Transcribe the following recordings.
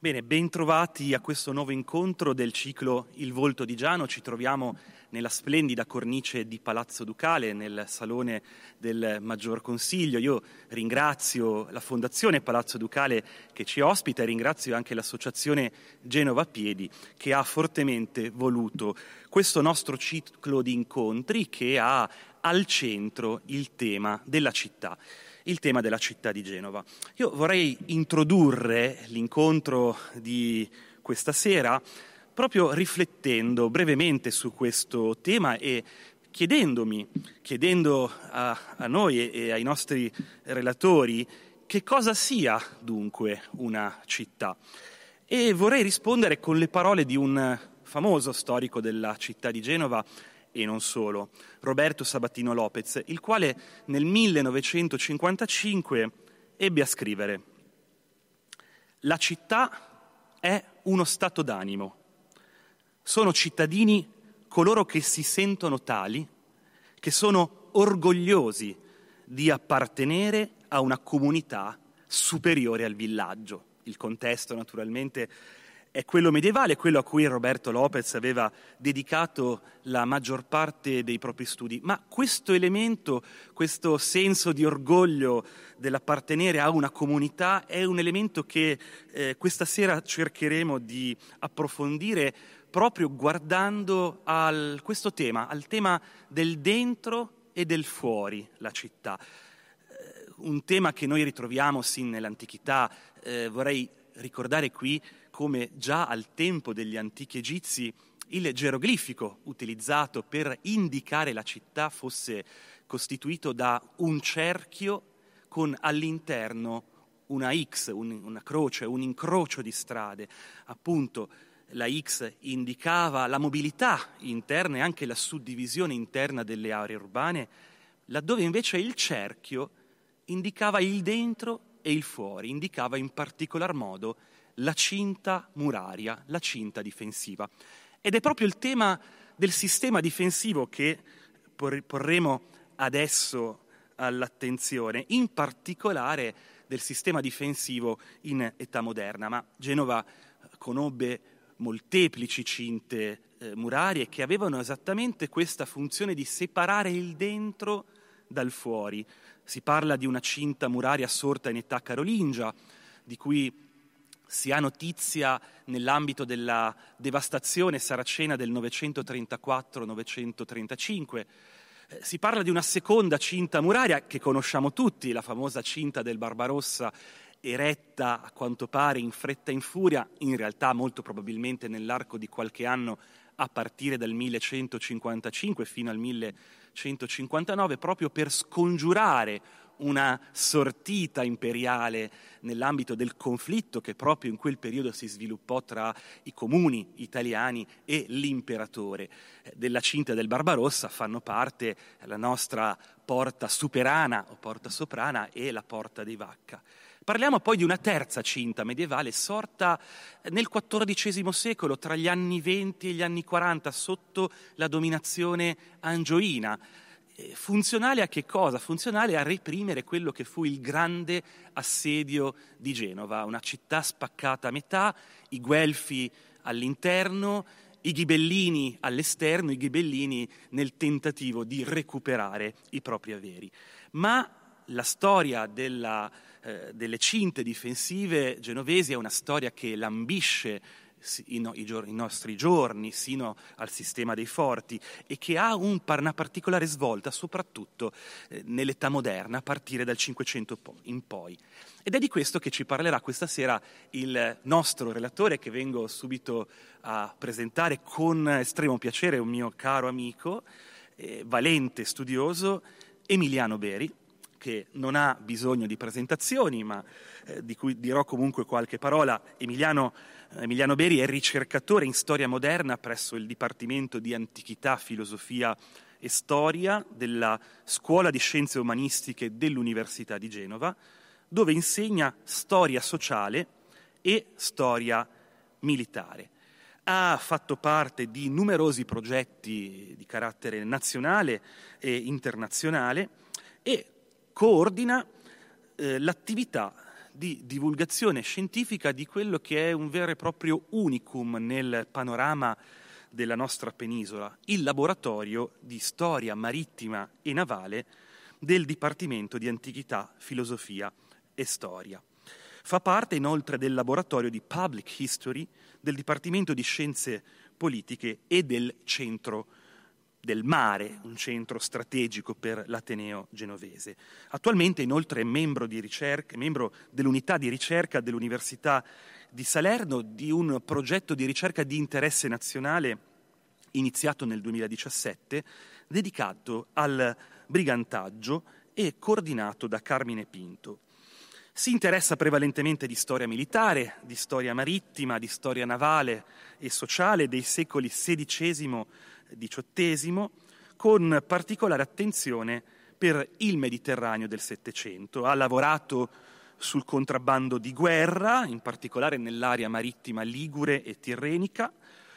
Bene, bentrovati a questo nuovo incontro del ciclo Il volto di Giano. Ci troviamo nella splendida cornice di Palazzo Ducale, nel salone del Maggior Consiglio. Io ringrazio la Fondazione Palazzo Ducale che ci ospita e ringrazio anche l'Associazione Genova Piedi che ha fortemente voluto questo nostro ciclo di incontri che ha al centro il tema della città il tema della città di Genova. Io vorrei introdurre l'incontro di questa sera proprio riflettendo brevemente su questo tema e chiedendomi, chiedendo a, a noi e, ai nostri relatori che cosa sia dunque una città. E vorrei rispondere con le parole di un famoso storico della città di Genova, e non solo, Roberto Sabatino Lopez, il quale nel 1955 ebbe a scrivere La città è uno stato d'animo. Sono cittadini coloro che si sentono tali, che sono orgogliosi di appartenere a una comunità superiore al villaggio. Il contesto naturalmente è quello medievale, quello a cui Roberto Lopez aveva dedicato la maggior parte dei propri studi. Ma questo elemento, questo senso di orgoglio dell'appartenere a una comunità è un elemento che eh, questa sera cercheremo di approfondire proprio guardando a questo tema, al tema del dentro e del fuori la città. Eh, un tema che noi ritroviamo sin nell'antichità, eh, vorrei ricordare qui come già al tempo degli antichi egizi il geroglifico utilizzato per indicare la città fosse costituito da un cerchio con all'interno una X, un, una croce, un incrocio di strade. Appunto, la X indicava la mobilità interna e anche la suddivisione interna delle aree urbane, laddove invece il cerchio indicava il dentro e il fuori, indicava in particolar modo la cinta muraria, la cinta difensiva. Ed è proprio il tema del sistema difensivo che porremo adesso all'attenzione, in particolare del sistema difensivo in età moderna. Ma Genova conobbe molteplici cinte eh, murarie che avevano esattamente questa funzione di separare il dentro dal fuori. Si parla di una cinta muraria sorta in età carolingia, di cui si ha notizia nell'ambito della devastazione saracena del 934-935. Eh, si parla di una seconda cinta muraria che conosciamo tutti, la famosa cinta del Barbarossa, eretta a quanto pare in fretta e in furia, in realtà molto probabilmente nell'arco di qualche anno a partire dal 1155 fino al 1159, proprio per scongiurare una sortita imperiale nell'ambito del conflitto che proprio in quel periodo si sviluppò tra i comuni italiani e l'imperatore. Eh, della cinta del Barbarossa fanno parte la nostra porta superana o porta soprana e la porta dei Vacca. Parliamo poi di una terza cinta medievale sorta nel XIV secolo, tra gli anni 20 e gli anni 40, sotto la dominazione angioina eh, funzionale a che cosa? Funzionale a reprimere quello che fu il grande assedio di Genova, una città spaccata a metà, i guelfi all'interno, i ghibellini all'esterno, i ghibellini nel tentativo di recuperare i propri averi. Ma la storia della, eh, delle cinte difensive genovesi è una storia che lambisce i, nostri giorni, sino al sistema dei forti, e che ha un, una particolare svolta soprattutto eh, nell'età moderna, a partire dal Cinquecento in poi. Ed è di questo che ci parlerà questa sera il nostro relatore, che vengo subito a presentare con estremo piacere, un mio caro amico, eh, valente, studioso, Emiliano Beri, che non ha bisogno di presentazioni, ma eh, di cui dirò comunque qualche parola. Emiliano Emiliano Beri è ricercatore in storia moderna presso il Dipartimento di Antichità, Filosofia e Storia della Scuola di Scienze Umanistiche dell'Università di Genova, dove insegna storia sociale e storia militare. Ha fatto parte di numerosi progetti di carattere nazionale e internazionale e coordina eh, l'attività di divulgazione scientifica di quello che è un vero e proprio unicum nel panorama della nostra penisola, il laboratorio di storia marittima e navale del Dipartimento di Antichità, Filosofia e Storia. Fa parte inoltre del laboratorio di Public History del Dipartimento di Scienze Politiche e del Centro del Mare, un centro strategico per l'Ateneo genovese. Attualmente inoltre è membro, ricerca, membro dell'unità di ricerca dell'Università di Salerno di un progetto di ricerca di interesse nazionale iniziato nel 2017 dedicato al brigantaggio e coordinato da Carmine Pinto. Si interessa prevalentemente di storia militare, di storia marittima, di storia navale e sociale dei secoli XVI XVIII, con particolare attenzione per il Mediterraneo del Settecento. Ha lavorato sul contrabbando di guerra, in particolare nell'area marittima ligure e tirrenica,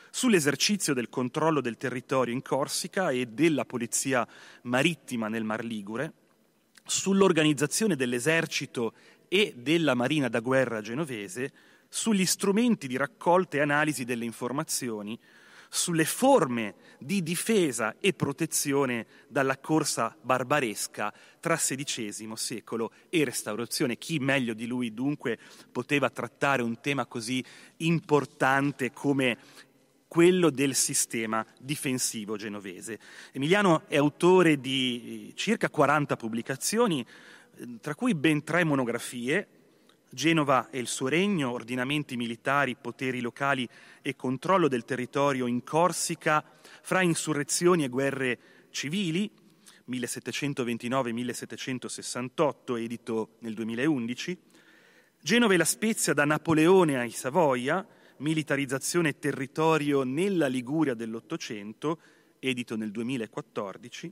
sull'esercizio del controllo del territorio in Corsica e della polizia marittima nel Mar Ligure, sull'organizzazione dell'esercito e della Marina da guerra genovese, sugli strumenti di raccolta e analisi delle informazioni, sulle forme di difesa e protezione dalla corsa barbaresca tra XVI secolo e restaurazione. Chi meglio di lui dunque poteva trattare un tema così importante come quello del sistema difensivo genovese. Emiliano è autore di circa 40 pubblicazioni, tra cui ben tre monografie, Genova e il suo regno, ordinamenti militari, poteri locali e controllo del territorio in Corsica fra insurrezioni e guerre civili, 1729-1768, edito nel 2011, Genova e la Spezia da Napoleone ai Savoia, militarizzazione e territorio nella Liguria dell'Ottocento, edito nel 2014,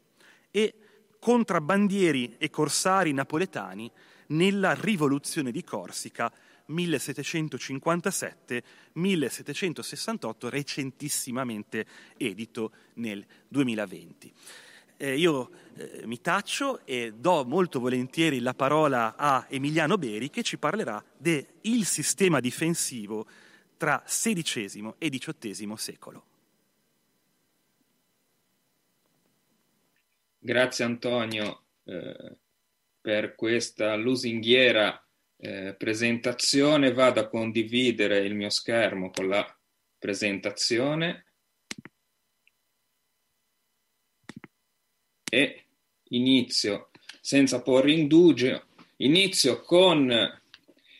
e contrabbandieri e corsari napoletani nella rivoluzione di Corsica 1757-1768, recentissimamente edito nel 2020. Eh, io eh, mi taccio e do molto volentieri la parola a Emiliano Beri che ci parlerà del sistema difensivo tra XVI e XVIII secolo. Grazie Antonio eh, per questa lusinghiera eh, presentazione. Vado a condividere il mio schermo con la presentazione e inizio senza porre indugio. Inizio con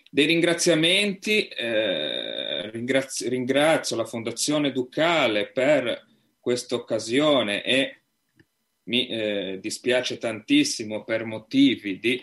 dei ringraziamenti. Eh, ringrazio, ringrazio la Fondazione Ducale per questa occasione e mi eh, dispiace tantissimo per motivi di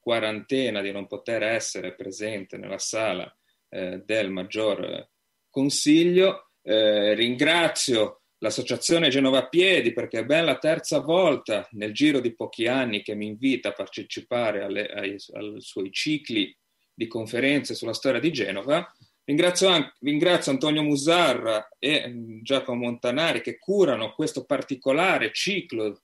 quarantena di non poter essere presente nella sala eh, del maggior consiglio. Eh, ringrazio l'associazione Genova Piedi perché è ben la terza volta nel giro di pochi anni che mi invita a partecipare alle, ai, ai suoi cicli di conferenze sulla storia di Genova. Ringrazio, anche, ringrazio Antonio Musarra e mm, Giacomo Montanari che curano questo particolare ciclo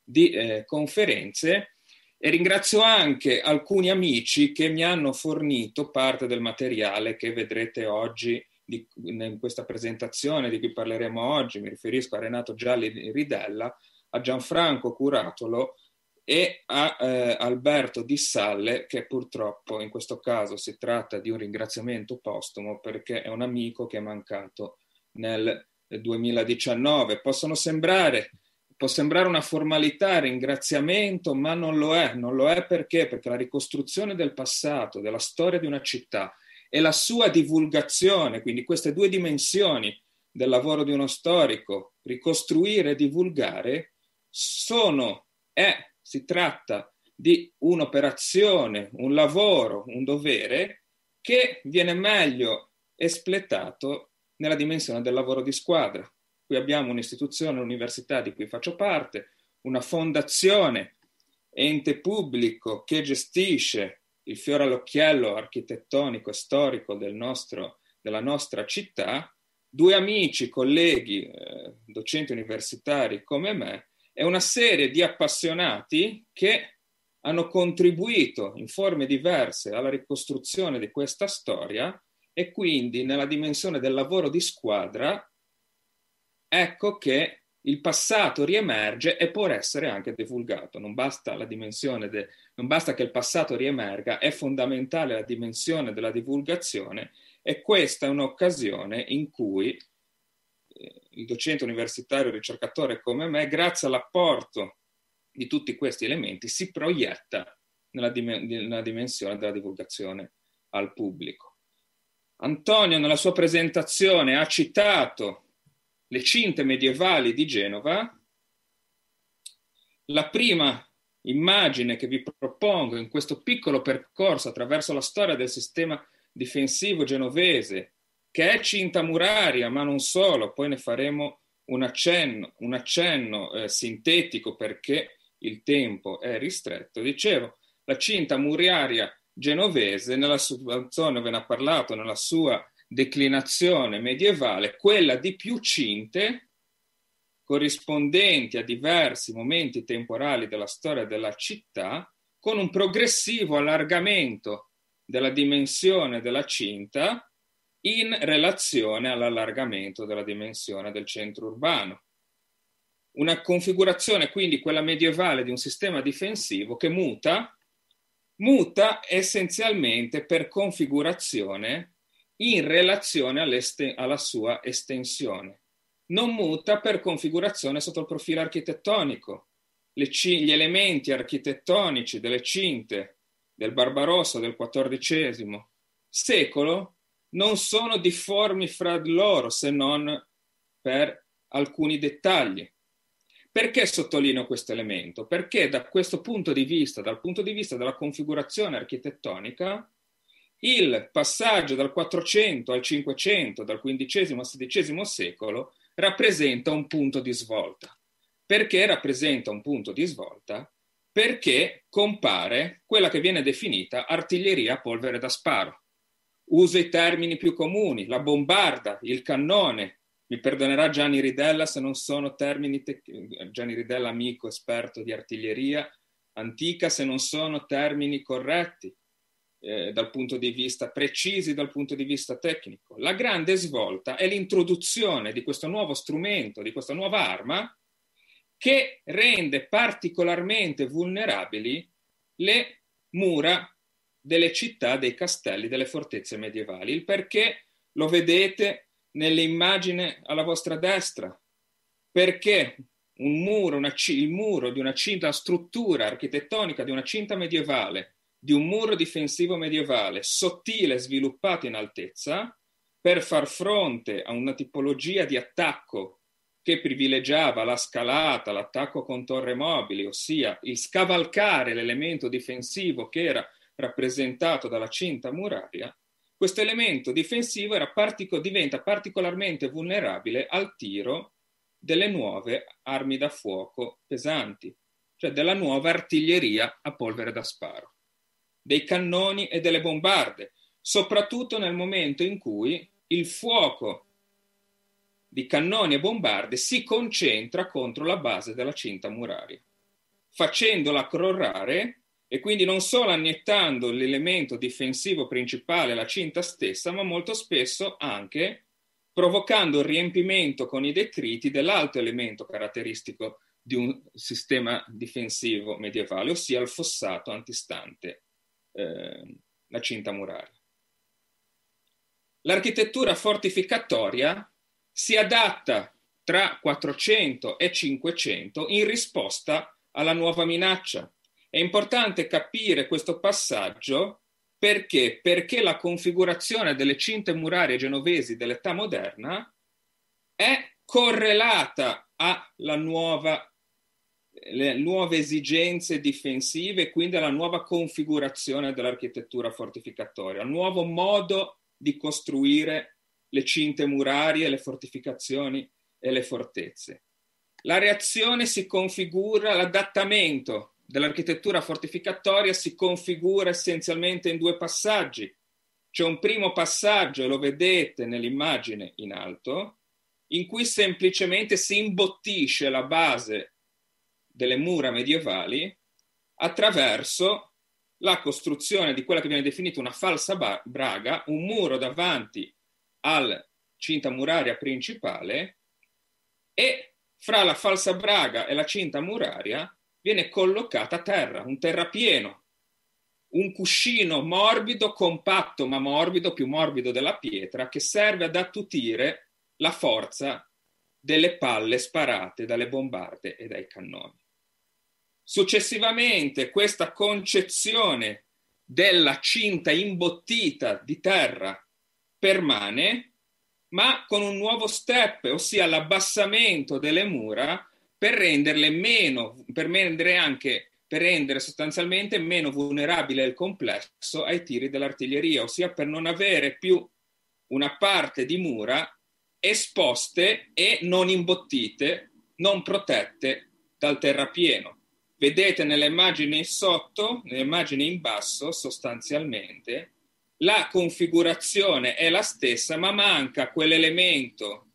di eh, conferenze e ringrazio anche alcuni amici che mi hanno fornito parte del materiale che vedrete oggi di, in questa presentazione di cui parleremo oggi. Mi riferisco a Renato Gialli Ridella, a Gianfranco Curatolo e a eh, Alberto Di Salle, che purtroppo in questo caso si tratta di un ringraziamento postumo perché è un amico che è mancato nel 2019. Possono sembrare, può sembrare una formalità, ringraziamento, ma non lo è. Non lo è perché? Perché la ricostruzione del passato, della storia di una città e la sua divulgazione, quindi queste due dimensioni del lavoro di uno storico, ricostruire e divulgare, sono, è si tratta di un'operazione, un lavoro, un dovere che viene meglio espletato nella dimensione del lavoro di squadra. Qui abbiamo un'istituzione, un'università di cui faccio parte, una fondazione, ente pubblico che gestisce il fiore all'occhiello architettonico e storico del nostro, della nostra città, due amici, colleghi, eh, docenti universitari come me, è una serie di appassionati che hanno contribuito in forme diverse alla ricostruzione di questa storia e quindi nella dimensione del lavoro di squadra, ecco che il passato riemerge e può essere anche divulgato. Non basta de, non basta che il passato riemerga, è fondamentale la dimensione della divulgazione e questa è un'occasione in cui il docente universitario, ricercatore come me, grazie all'apporto di tutti questi elementi, si proietta nella, dim- nella dimensione della divulgazione al pubblico. Antonio nella sua presentazione ha citato le cinte medievali di Genova. La prima immagine che vi propongo in questo piccolo percorso attraverso la storia del sistema difensivo genovese, che è cinta muraria, ma non solo, poi ne faremo un accenno, un accenno eh, sintetico perché il tempo è ristretto. Dicevo, la cinta muraria genovese, nella sua zona ve ne ha parlato, nella sua declinazione medievale, quella di più cinte corrispondenti a diversi momenti temporali della storia della città, con un progressivo allargamento della dimensione della cinta in relazione all'allargamento della dimensione del centro urbano. Una configurazione quindi quella medievale di un sistema difensivo che muta muta essenzialmente per configurazione in relazione alla sua estensione. Non muta per configurazione sotto il profilo architettonico. C- gli elementi architettonici delle cinte del Barbarossa del XIV secolo non sono difformi fra loro se non per alcuni dettagli. Perché sottolineo questo elemento? Perché da questo punto di vista, dal punto di vista della configurazione architettonica, il passaggio dal 400 al 500, dal XV al XVI secolo, rappresenta un punto di svolta. Perché rappresenta un punto di svolta? Perché compare quella che viene definita artiglieria a polvere da sparo. Usa i termini più comuni, la bombarda, il cannone, mi perdonerà Gianni Ridella se non sono termini tecnici, Gianni Ridella amico esperto di artiglieria antica, se non sono termini corretti eh, dal punto di vista precisi dal punto di vista tecnico. La grande svolta è l'introduzione di questo nuovo strumento, di questa nuova arma che rende particolarmente vulnerabili le mura delle città, dei castelli, delle fortezze medievali. Il perché lo vedete nell'immagine alla vostra destra, perché un muro, una, il muro di una cinta struttura architettonica di una cinta medievale, di un muro difensivo medievale sottile, sviluppato in altezza, per far fronte a una tipologia di attacco che privilegiava la scalata, l'attacco con torre mobili, ossia il scavalcare l'elemento difensivo che era rappresentato dalla cinta muraria, questo elemento difensivo partico- diventa particolarmente vulnerabile al tiro delle nuove armi da fuoco pesanti, cioè della nuova artiglieria a polvere da sparo, dei cannoni e delle bombarde, soprattutto nel momento in cui il fuoco di cannoni e bombarde si concentra contro la base della cinta muraria, facendola crorare e quindi non solo annettando l'elemento difensivo principale, la cinta stessa, ma molto spesso anche provocando il riempimento con i detriti dell'altro elemento caratteristico di un sistema difensivo medievale, ossia il fossato antistante eh, la cinta muraria. L'architettura fortificatoria si adatta tra 400 e 500 in risposta alla nuova minaccia, è importante capire questo passaggio perché? Perché la configurazione delle cinte murarie genovesi dell'età moderna è correlata alle nuove esigenze difensive e quindi alla nuova configurazione dell'architettura fortificatoria, al nuovo modo di costruire le cinte murarie, le fortificazioni e le fortezze. La reazione si configura, l'adattamento dell'architettura fortificatoria si configura essenzialmente in due passaggi. C'è un primo passaggio, lo vedete nell'immagine in alto, in cui semplicemente si imbottisce la base delle mura medievali attraverso la costruzione di quella che viene definita una falsa braga, un muro davanti al cinta muraria principale e fra la falsa braga e la cinta muraria viene collocata a terra, un terrapieno, un cuscino morbido, compatto ma morbido, più morbido della pietra, che serve ad attutire la forza delle palle sparate dalle bombarde e dai cannoni. Successivamente questa concezione della cinta imbottita di terra permane, ma con un nuovo step, ossia l'abbassamento delle mura per renderle meno, per rendere anche per rendere sostanzialmente meno vulnerabile il complesso ai tiri dell'artiglieria, ossia per non avere più una parte di mura esposte e non imbottite, non protette dal terrapieno. Vedete nelle immagini sotto, nelle immagini in basso, sostanzialmente, la configurazione è la stessa, ma manca quell'elemento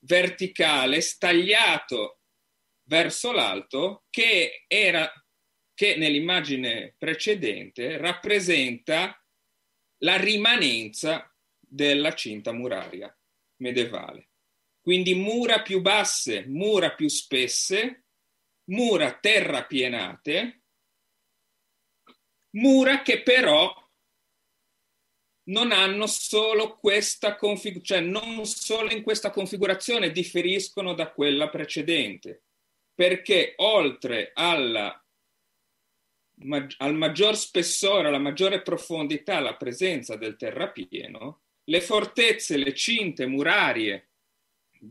verticale stagliato verso l'alto che era che nell'immagine precedente rappresenta la rimanenza della cinta muraria medievale. Quindi mura più basse, mura più spesse, mura terrapienate, mura che però non hanno solo questa configurazione, cioè non solo in questa configurazione differiscono da quella precedente, perché oltre alla al maggior spessore, alla maggiore profondità, la presenza del terrapieno, le fortezze, le cinte murarie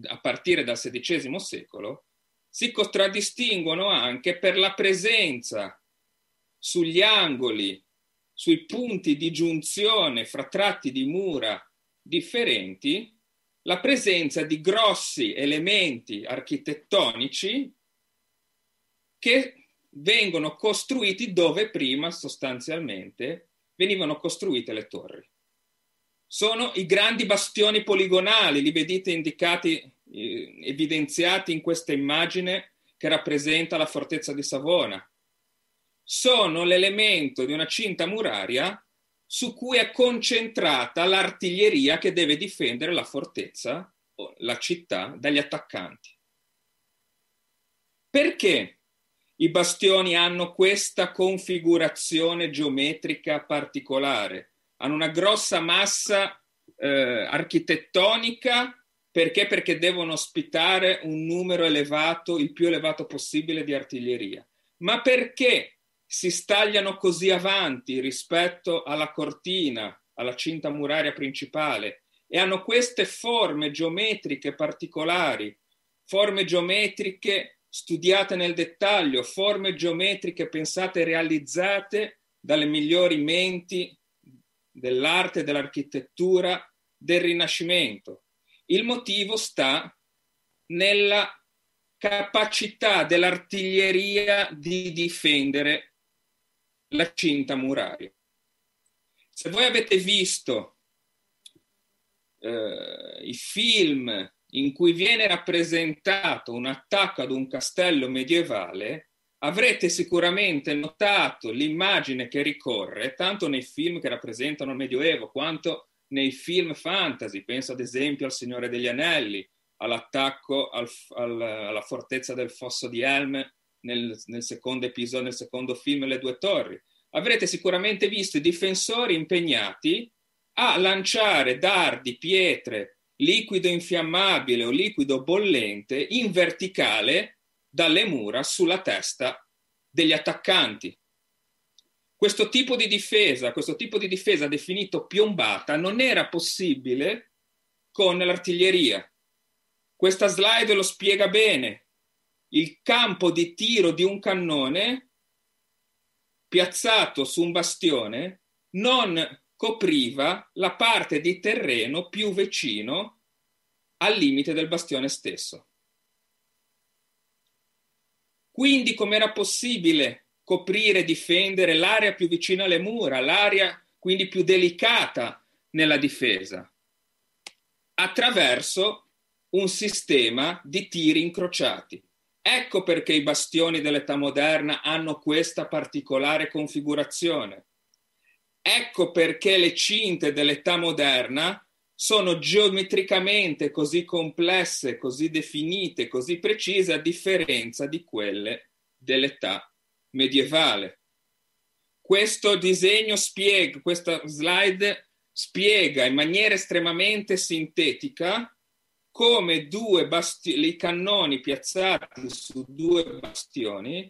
a partire dal XVI secolo si contraddistinguono anche per la presenza sugli angoli, sui punti di giunzione fra tratti di mura differenti, la presenza di grossi elementi architettonici che vengono costruiti dove prima sostanzialmente venivano costruite le torri. Sono i grandi bastioni poligonali, li vedete indicati, eh, evidenziati in questa immagine che rappresenta la fortezza di Savona. Sono l'elemento di una cinta muraria su cui è concentrata l'artiglieria che deve difendere la fortezza, la città, dagli attaccanti. Perché i bastioni hanno questa configurazione geometrica particolare, hanno una grossa massa eh, architettonica perché? Perché devono ospitare un numero elevato, il più elevato possibile di artiglieria. Ma perché si stagliano così avanti rispetto alla cortina, alla cinta muraria principale e hanno queste forme geometriche particolari, forme geometriche studiate nel dettaglio, forme geometriche pensate e realizzate dalle migliori menti dell'arte e dell'architettura del Rinascimento. Il motivo sta nella capacità dell'artiglieria di difendere la cinta muraria. Se voi avete visto eh, i film in cui viene rappresentato un attacco ad un castello medievale, avrete sicuramente notato l'immagine che ricorre tanto nei film che rappresentano il Medioevo quanto nei film fantasy. Penso ad esempio al Signore degli Anelli, all'attacco al, al, alla fortezza del Fosso di Helm nel, nel secondo episodio, nel secondo film Le Due Torri. Avrete sicuramente visto i difensori impegnati a lanciare dardi, pietre, liquido infiammabile o liquido bollente in verticale dalle mura sulla testa degli attaccanti. Questo tipo di difesa, questo tipo di difesa definito piombata, non era possibile con l'artiglieria. Questa slide lo spiega bene. Il campo di tiro di un cannone piazzato su un bastione non copriva la parte di terreno più vicino al limite del bastione stesso. Quindi com'era possibile coprire e difendere l'area più vicina alle mura, l'area quindi più delicata nella difesa? Attraverso un sistema di tiri incrociati. Ecco perché i bastioni dell'età moderna hanno questa particolare configurazione. Ecco perché le cinte dell'età moderna sono geometricamente così complesse, così definite, così precise, a differenza di quelle dell'età medievale. Questo disegno spiega, questa slide spiega in maniera estremamente sintetica come due bastioni, i cannoni piazzati su due bastioni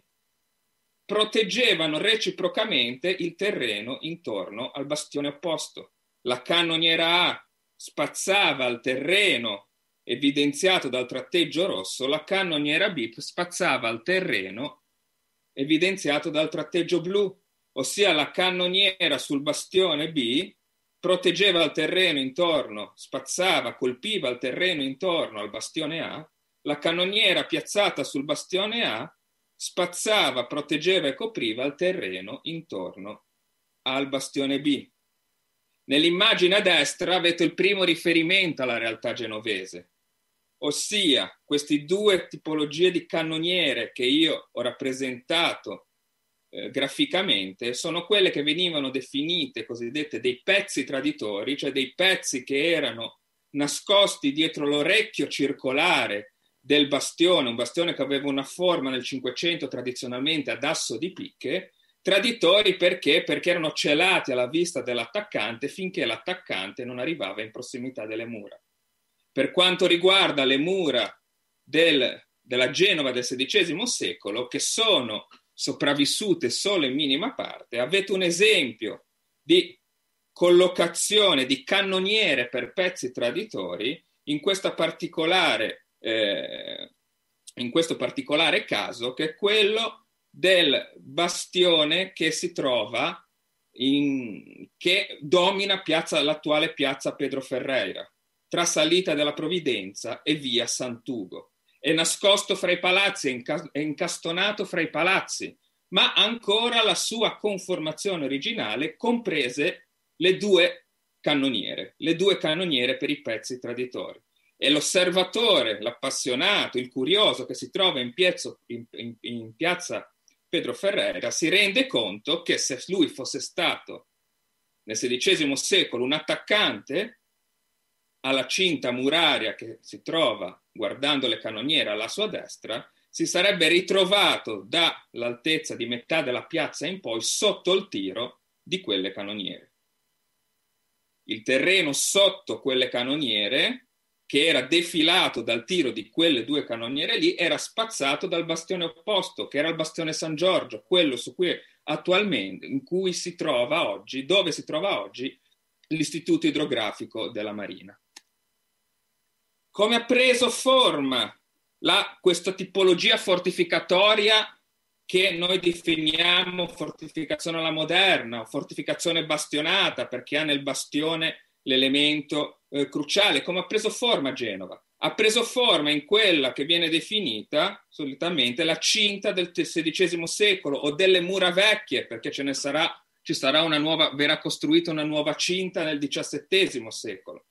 proteggevano reciprocamente il terreno intorno al bastione opposto. La cannoniera A spazzava il terreno evidenziato dal tratteggio rosso, la cannoniera B spazzava il terreno evidenziato dal tratteggio blu, ossia la cannoniera sul bastione B proteggeva il terreno intorno, spazzava, colpiva il terreno intorno al bastione A, la cannoniera piazzata sul bastione A spazzava, proteggeva e copriva il terreno intorno al bastione B. Nell'immagine a destra avete il primo riferimento alla realtà genovese, ossia queste due tipologie di cannoniere che io ho rappresentato eh, graficamente sono quelle che venivano definite cosiddette dei pezzi traditori, cioè dei pezzi che erano nascosti dietro l'orecchio circolare del bastione, un bastione che aveva una forma nel Cinquecento tradizionalmente ad asso di picche, traditori perché? Perché erano celati alla vista dell'attaccante finché l'attaccante non arrivava in prossimità delle mura. Per quanto riguarda le mura del, della Genova del XVI secolo, che sono sopravvissute solo in minima parte, avete un esempio di collocazione di cannoniere per pezzi traditori in, particolare, eh, in questo particolare caso, che è quello del bastione che si trova in, che domina piazza, l'attuale piazza Pedro Ferreira, tra Salita della Provvidenza e via Sant'Ugo è nascosto fra i palazzi, è incastonato fra i palazzi, ma ancora la sua conformazione originale comprese le due cannoniere, le due cannoniere per i pezzi traditori. E l'osservatore, l'appassionato, il curioso che si trova in, piezzo, in, in, in piazza Pedro Ferreira si rende conto che se lui fosse stato nel XVI secolo un attaccante, alla cinta muraria che si trova guardando le cannoniere alla sua destra, si sarebbe ritrovato dall'altezza di metà della piazza in poi sotto il tiro di quelle cannoniere. Il terreno sotto quelle cannoniere, che era defilato dal tiro di quelle due cannoniere lì, era spazzato dal bastione opposto, che era il bastione San Giorgio, quello su cui attualmente, in cui si trova oggi, dove si trova oggi l'Istituto Idrografico della Marina. Come ha preso forma la, questa tipologia fortificatoria che noi definiamo fortificazione alla moderna o fortificazione bastionata perché ha nel bastione l'elemento eh, cruciale, come ha preso forma Genova. Ha preso forma in quella che viene definita solitamente la cinta del XVI secolo o delle mura vecchie, perché ce ne sarà, ci sarà una nuova, verrà costruita una nuova cinta nel XVII secolo.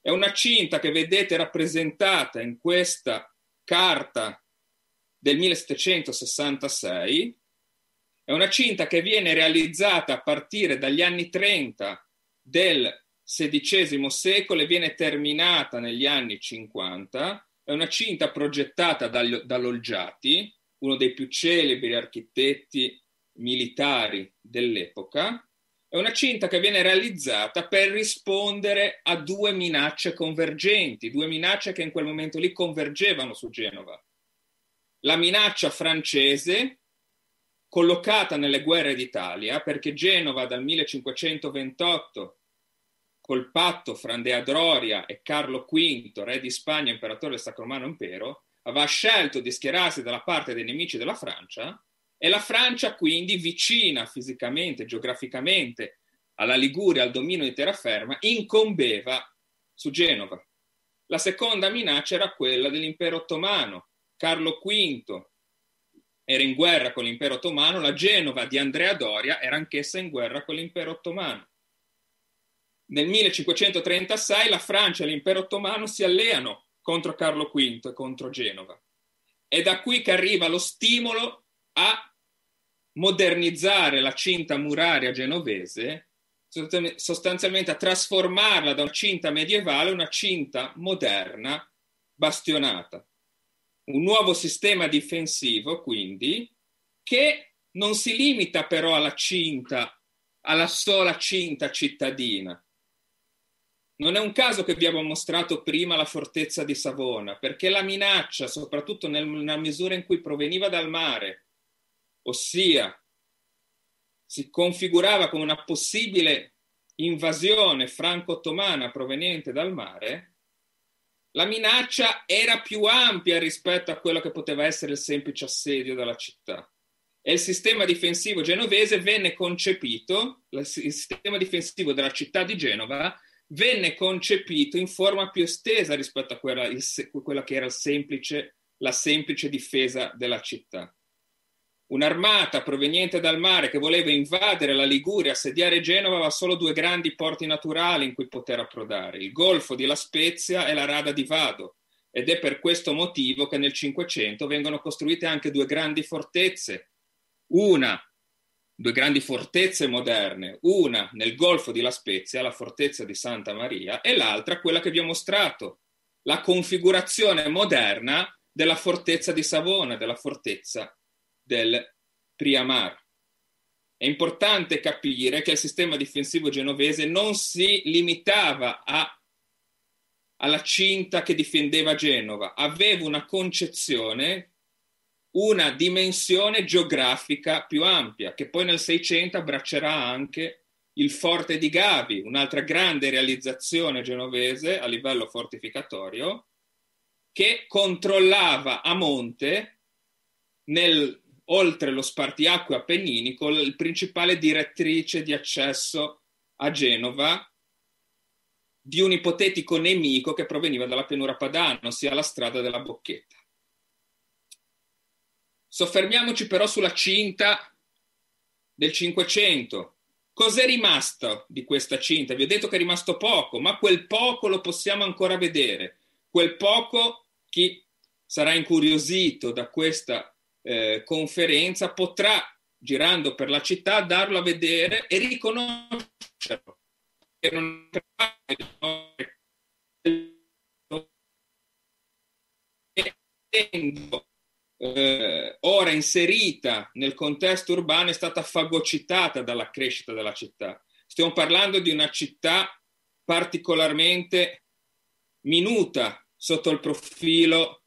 È una cinta che vedete rappresentata in questa carta del 1766. È una cinta che viene realizzata a partire dagli anni 30 del XVI secolo e viene terminata negli anni 50. È una cinta progettata dall'Olgiati, uno dei più celebri architetti militari dell'epoca, è una cinta che viene realizzata per rispondere a due minacce convergenti, due minacce che in quel momento lì convergevano su Genova. La minaccia francese, collocata nelle guerre d'Italia, perché Genova dal 1528, col patto fra Andrea e Carlo V, re di Spagna, imperatore del Sacro Romano Impero, aveva scelto di schierarsi dalla parte dei nemici della Francia, e la Francia quindi vicina fisicamente, geograficamente alla Liguria, al dominio di terraferma, incombeva su Genova. La seconda minaccia era quella dell'impero ottomano. Carlo V era in guerra con l'impero ottomano, la Genova di Andrea Doria era anch'essa in guerra con l'impero ottomano. Nel 1536 la Francia e l'impero ottomano si alleano contro Carlo V e contro Genova È da qui che arriva lo stimolo a modernizzare la cinta muraria genovese, sostanzialmente a trasformarla da una cinta medievale a una cinta moderna bastionata. Un nuovo sistema difensivo, quindi, che non si limita però alla cinta, alla sola cinta cittadina. Non è un caso che abbiamo mostrato prima la fortezza di Savona, perché la minaccia, soprattutto nella misura in cui proveniva dal mare, ossia si configurava come una possibile invasione franco-ottomana proveniente dal mare, la minaccia era più ampia rispetto a quello che poteva essere il semplice assedio della città. E il sistema difensivo genovese venne concepito, il sistema difensivo della città di Genova venne concepito in forma più estesa rispetto a quella, il, quella che era semplice, la semplice difesa della città. Un'armata proveniente dal mare che voleva invadere la Liguria, assediare Genova, aveva solo due grandi porti naturali in cui poter approdare, il Golfo di La Spezia e la Rada di Vado. Ed è per questo motivo che nel Cinquecento vengono costruite anche due grandi fortezze, una, due grandi fortezze moderne, una nel Golfo di La Spezia, la fortezza di Santa Maria, e l'altra quella che vi ho mostrato, la configurazione moderna della fortezza di Savona, della fortezza del Priamar. È importante capire che il sistema difensivo genovese non si limitava a, alla cinta che difendeva Genova, aveva una concezione, una dimensione geografica più ampia, che poi nel 600 abbraccerà anche il forte di Gavi, un'altra grande realizzazione genovese a livello fortificatorio, che controllava a monte nel oltre lo spartiacque appenninico, il principale direttrice di accesso a Genova di un ipotetico nemico che proveniva dalla pianura padana, ossia la strada della Bocchetta. Soffermiamoci però sulla cinta del Cinquecento. Cos'è rimasto di questa cinta? Vi ho detto che è rimasto poco, ma quel poco lo possiamo ancora vedere. Quel poco, chi sarà incuriosito da questa eh, conferenza potrà, girando per la città, darlo a vedere e riconoscerlo. E non eh, ora inserita nel contesto urbano è stata fagocitata dalla crescita della città. Stiamo parlando di una città particolarmente minuta sotto il profilo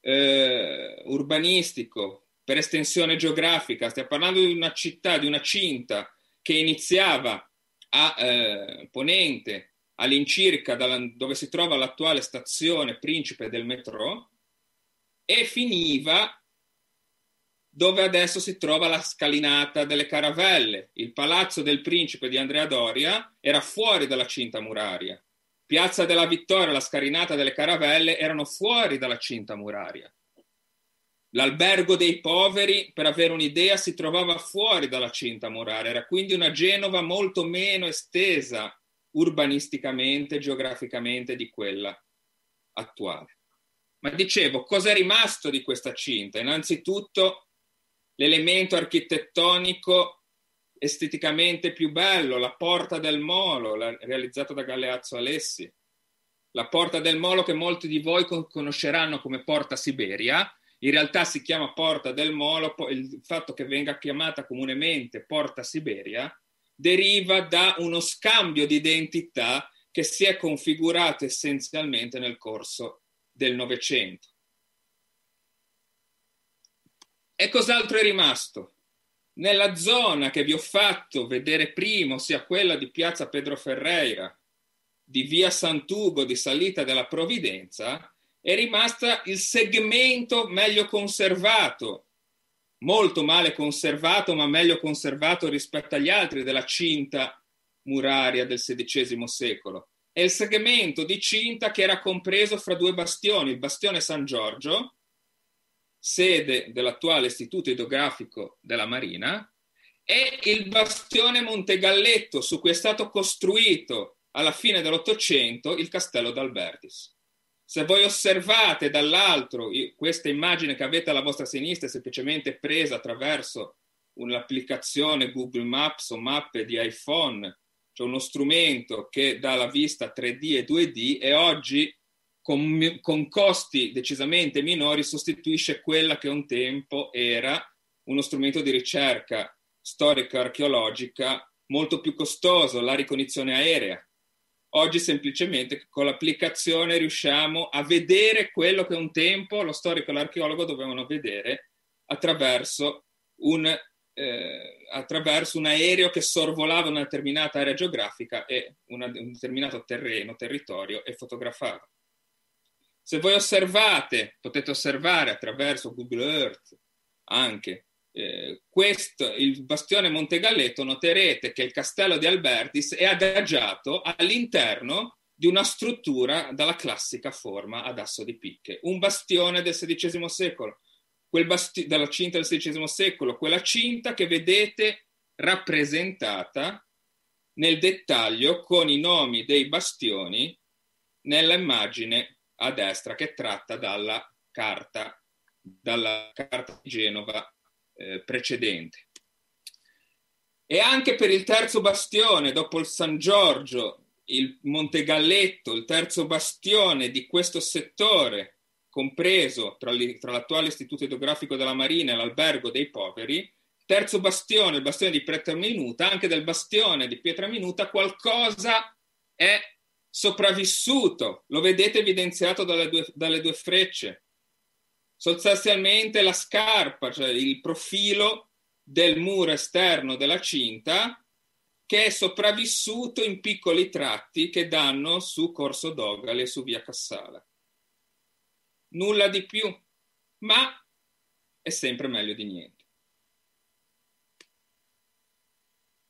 eh, urbanistico, per estensione geografica, stiamo parlando di una città, di una cinta che iniziava a eh, ponente, all'incirca dove si trova l'attuale stazione principe del metro, e finiva dove adesso si trova la scalinata delle caravelle. Il palazzo del principe di Andrea Doria era fuori dalla cinta muraria. Piazza della Vittoria, la scarinata delle caravelle erano fuori dalla cinta muraria. L'albergo dei poveri, per avere un'idea, si trovava fuori dalla cinta muraria, era quindi una Genova molto meno estesa urbanisticamente, geograficamente di quella attuale. Ma dicevo, cosa è rimasto di questa cinta? Innanzitutto l'elemento architettonico esteticamente più bello, la Porta del Molo, la, realizzata da Galeazzo Alessi. La Porta del Molo che molti di voi conosceranno come Porta Siberia, in realtà si chiama Porta del Molo, il fatto che venga chiamata comunemente Porta Siberia deriva da uno scambio di identità che si è configurato essenzialmente nel corso del Novecento. E cos'altro è rimasto? nella zona che vi ho fatto vedere prima, ossia quella di piazza Pedro Ferreira, di via Sant'Ugo, di salita della Provvidenza, è rimasta il segmento meglio conservato, molto male conservato, ma meglio conservato rispetto agli altri della cinta muraria del XVI secolo. È il segmento di cinta che era compreso fra due bastioni, il bastione San Giorgio, sede dell'attuale Istituto Idrografico della Marina, e il bastione Montegalletto, su cui è stato costruito alla fine dell'Ottocento il castello d'Albertis. Se voi osservate dall'altro, questa immagine che avete alla vostra sinistra è semplicemente presa attraverso un'applicazione Google Maps o mappe di iPhone, cioè uno strumento che dà la vista 3D e 2D e oggi con, con costi decisamente minori sostituisce quella che un tempo era uno strumento di ricerca storica archeologica molto più costoso, la ricognizione aerea. Oggi semplicemente con l'applicazione riusciamo a vedere quello che un tempo lo storico e l'archeologo dovevano vedere attraverso un, eh, attraverso un aereo che sorvolava una determinata area geografica e una, un determinato terreno, territorio e fotografava. Se voi osservate, potete osservare attraverso Google Earth anche eh, questo, il bastione Montegalletto, noterete che il castello di Albertis è adagiato all'interno di una struttura dalla classica forma ad asso di picche, un bastione del XVI secolo, basti- dalla cinta del XVI secolo, quella cinta che vedete rappresentata nel dettaglio con i nomi dei bastioni nella immagine a destra che tratta dalla carta, dalla carta di Genova eh, precedente. E anche per il terzo bastione, dopo il San Giorgio, il Montegalletto, il terzo bastione di questo settore, compreso tra, tra l'attuale Istituto Idrografico della Marina e l'Albergo dei Poveri, terzo bastione, il bastione di Pietra Minuta, anche del bastione di Pietra Minuta qualcosa è sopravvissuto, lo vedete evidenziato dalle due, dalle due frecce sostanzialmente la scarpa, cioè il profilo del muro esterno della cinta che è sopravvissuto in piccoli tratti che danno su Corso Dogali e su Via Cassala. Nulla di più, ma è sempre meglio di niente.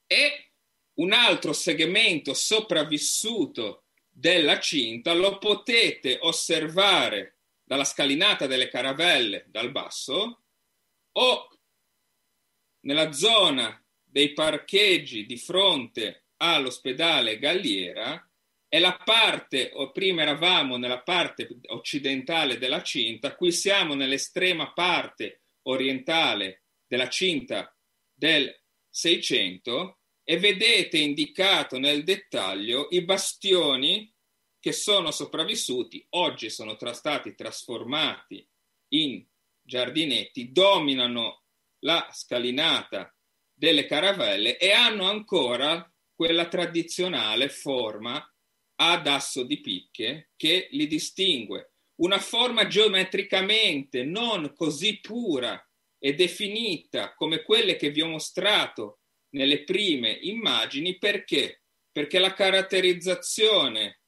E un altro segmento sopravvissuto della cinta lo potete osservare dalla scalinata delle caravelle dal basso o nella zona dei parcheggi di fronte all'ospedale Galliera è la parte, o prima eravamo nella parte occidentale della cinta, qui siamo nell'estrema parte orientale della cinta del 600 e vedete indicato nel dettaglio i bastioni che sono sopravvissuti, oggi sono tra stati trasformati in giardinetti, dominano la scalinata delle caravelle e hanno ancora quella tradizionale forma ad asso di picche che li distingue. Una forma geometricamente non così pura e definita come quelle che vi ho mostrato nelle prime immagini perché? Perché la caratterizzazione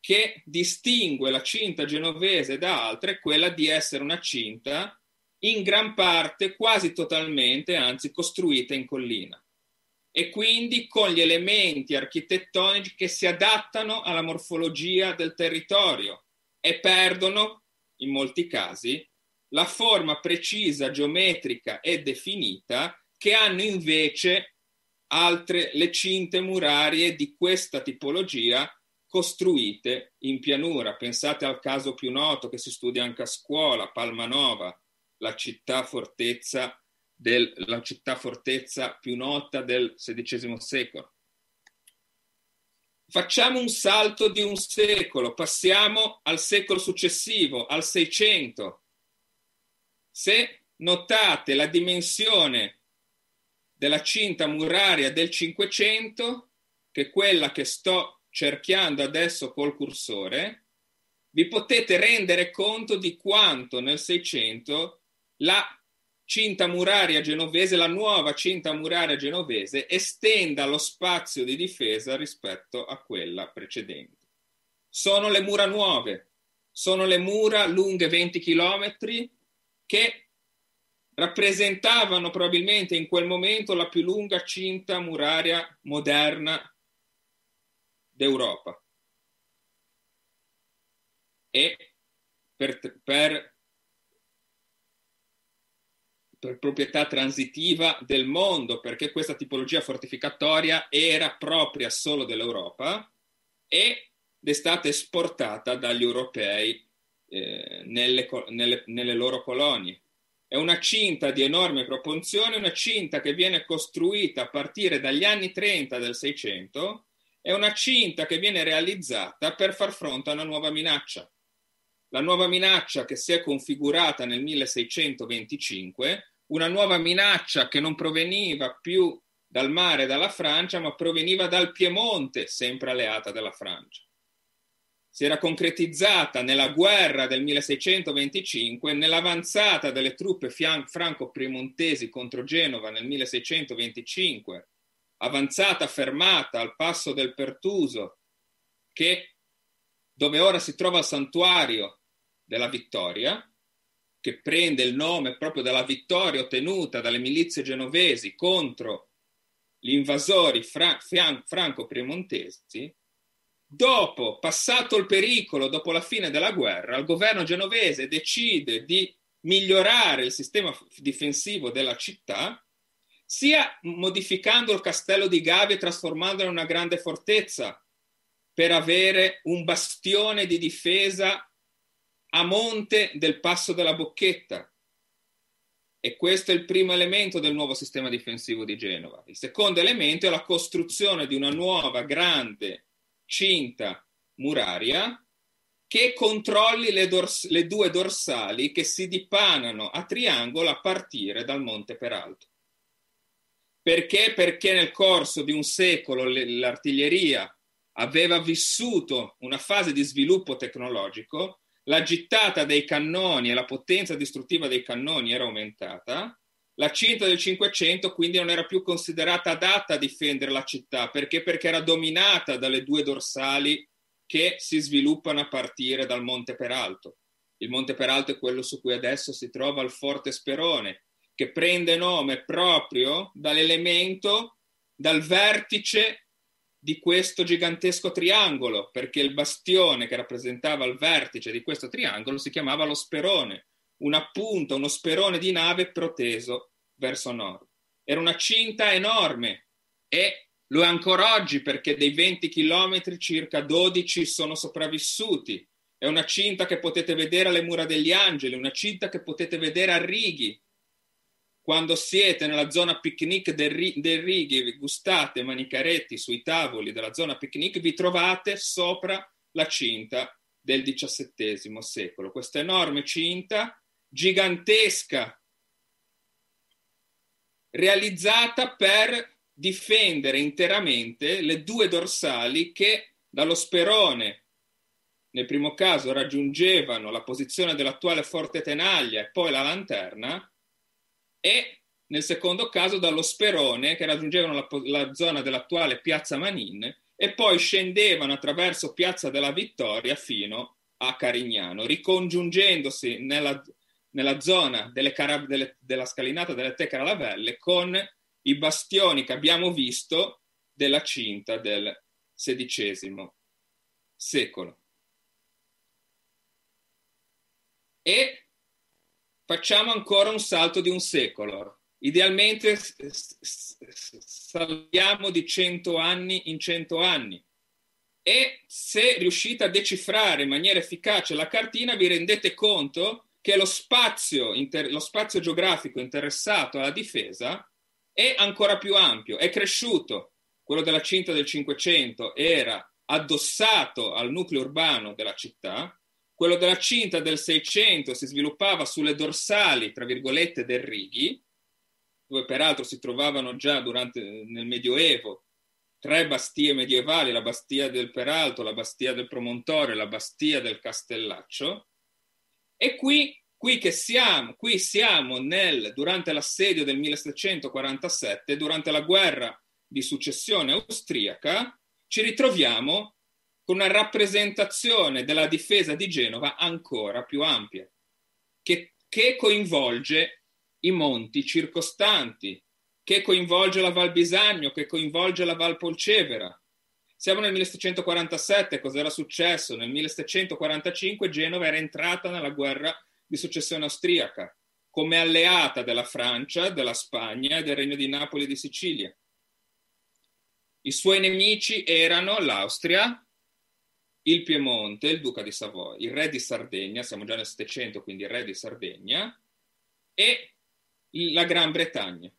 che distingue la cinta genovese da altre è quella di essere una cinta in gran parte, quasi totalmente, anzi costruita in collina e quindi con gli elementi architettonici che si adattano alla morfologia del territorio e perdono, in molti casi, la forma precisa, geometrica e definita che hanno invece altre le cinte murarie di questa tipologia costruite in pianura. Pensate al caso più noto che si studia anche a scuola, Palmanova, la città fortezza, del, la città fortezza più nota del XVI secolo. Facciamo un salto di un secolo, passiamo al secolo successivo, al 600. Se notate la dimensione della cinta muraria del 500, che è quella che sto cerchiando adesso col cursore, vi potete rendere conto di quanto nel 600 la cinta muraria genovese, la nuova cinta muraria genovese, estenda lo spazio di difesa rispetto a quella precedente. Sono le mura nuove, sono le mura lunghe 20 km che rappresentavano probabilmente in quel momento la più lunga cinta muraria moderna d'Europa. E per, per, per proprietà transitiva del mondo, perché questa tipologia fortificatoria era propria solo dell'Europa, ed è stata esportata dagli europei eh, nelle, nelle, nelle loro colonie. È una cinta di enorme proporzione, una cinta che viene costruita a partire dagli anni 30 del 600, è una cinta che viene realizzata per far fronte a una nuova minaccia. La nuova minaccia che si è configurata nel 1625, una nuova minaccia che non proveniva più dal mare dalla Francia, ma proveniva dal Piemonte, sempre alleata della Francia. Si era concretizzata nella guerra del 1625, nell'avanzata delle truppe franco-piemontesi contro Genova nel 1625, avanzata fermata al passo del Pertuso, che, dove ora si trova il santuario della vittoria, che prende il nome proprio dalla vittoria ottenuta dalle milizie genovesi contro gli invasori fra- franco-piemontesi, Dopo, passato il pericolo, dopo la fine della guerra, il governo genovese decide di migliorare il sistema difensivo della città, sia modificando il castello di Gavi e trasformandolo in una grande fortezza per avere un bastione di difesa a monte del passo della Bocchetta. E questo è il primo elemento del nuovo sistema difensivo di Genova. Il secondo elemento è la costruzione di una nuova grande cinta muraria che controlli le, dors- le due dorsali che si dipanano a triangolo a partire dal Monte Peralto. Perché? Perché nel corso di un secolo l'artiglieria aveva vissuto una fase di sviluppo tecnologico, la gittata dei cannoni e la potenza distruttiva dei cannoni era aumentata la cinta del 500 quindi non era più considerata adatta a difendere la città perché? perché era dominata dalle due dorsali che si sviluppano a partire dal Monte Peralto. Il Monte Peralto è quello su cui adesso si trova il Forte Sperone, che prende nome proprio dall'elemento, dal vertice di questo gigantesco triangolo, perché il bastione che rappresentava il vertice di questo triangolo si chiamava lo Sperone una punta, uno sperone di nave proteso verso nord. Era una cinta enorme e lo è ancora oggi perché dei 20 chilometri circa 12 sono sopravvissuti. È una cinta che potete vedere alle mura degli angeli, una cinta che potete vedere a Righi. Quando siete nella zona picnic del, Righi, vi gustate manicaretti sui tavoli della zona picnic, vi trovate sopra la cinta del XVII secolo. Questa enorme cinta gigantesca realizzata per difendere interamente le due dorsali che dallo sperone nel primo caso raggiungevano la posizione dell'attuale Forte Tenaglia e poi la lanterna e nel secondo caso dallo sperone che raggiungevano la, la zona dell'attuale Piazza Manin e poi scendevano attraverso Piazza della Vittoria fino a Carignano, ricongiungendosi nella, nella zona delle carab- delle, della scalinata delle Te Caravelle con i bastioni che abbiamo visto della cinta del XVI secolo. E facciamo ancora un salto di un secolo. Idealmente saliamo di 100 anni in 100 anni. E se riuscite a decifrare in maniera efficace la cartina, vi rendete conto che lo spazio, inter- lo spazio geografico interessato alla difesa è ancora più ampio, è cresciuto. Quello della cinta del 500 era addossato al nucleo urbano della città, quello della cinta del 600 si sviluppava sulle dorsali, tra virgolette, del Righi, dove peraltro si trovavano già durante, nel Medioevo tre bastie medievali, la bastia del Peralto, la bastia del Promontorio e la bastia del Castellaccio, e qui, qui che siamo, qui siamo nel, durante l'assedio del 1747, durante la guerra di successione austriaca, ci ritroviamo con una rappresentazione della difesa di Genova ancora più ampia, che, che coinvolge i monti circostanti, che coinvolge la Val Bisagno, che coinvolge la Val Polcevera, siamo nel 1747, cosa era successo? Nel 1745 Genova era entrata nella guerra di successione austriaca come alleata della Francia, della Spagna e del Regno di Napoli e di Sicilia. I suoi nemici erano l'Austria, il Piemonte, il duca di Savoia, il re di Sardegna, siamo già nel 700, quindi il re di Sardegna, e la Gran Bretagna.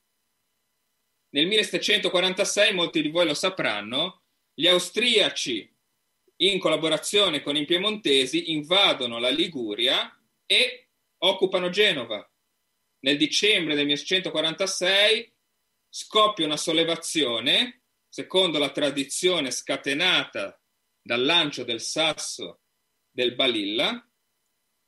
Nel 1746, molti di voi lo sapranno, gli austriaci, in collaborazione con i piemontesi, invadono la Liguria e occupano Genova. Nel dicembre del 1646 scoppia una sollevazione, secondo la tradizione scatenata dal lancio del sasso del Balilla,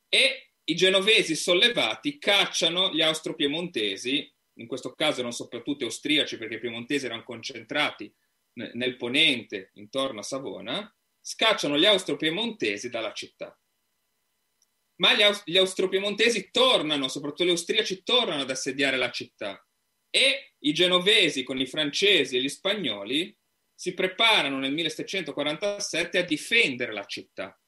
e i genovesi sollevati cacciano gli austro-piemontesi, in questo caso erano soprattutto austriaci perché i piemontesi erano concentrati nel ponente intorno a Savona, scacciano gli austro-piemontesi dalla città. Ma gli, aus- gli austro-piemontesi tornano, soprattutto gli austriaci, tornano ad assediare la città e i genovesi con i francesi e gli spagnoli si preparano nel 1747 a difendere la città.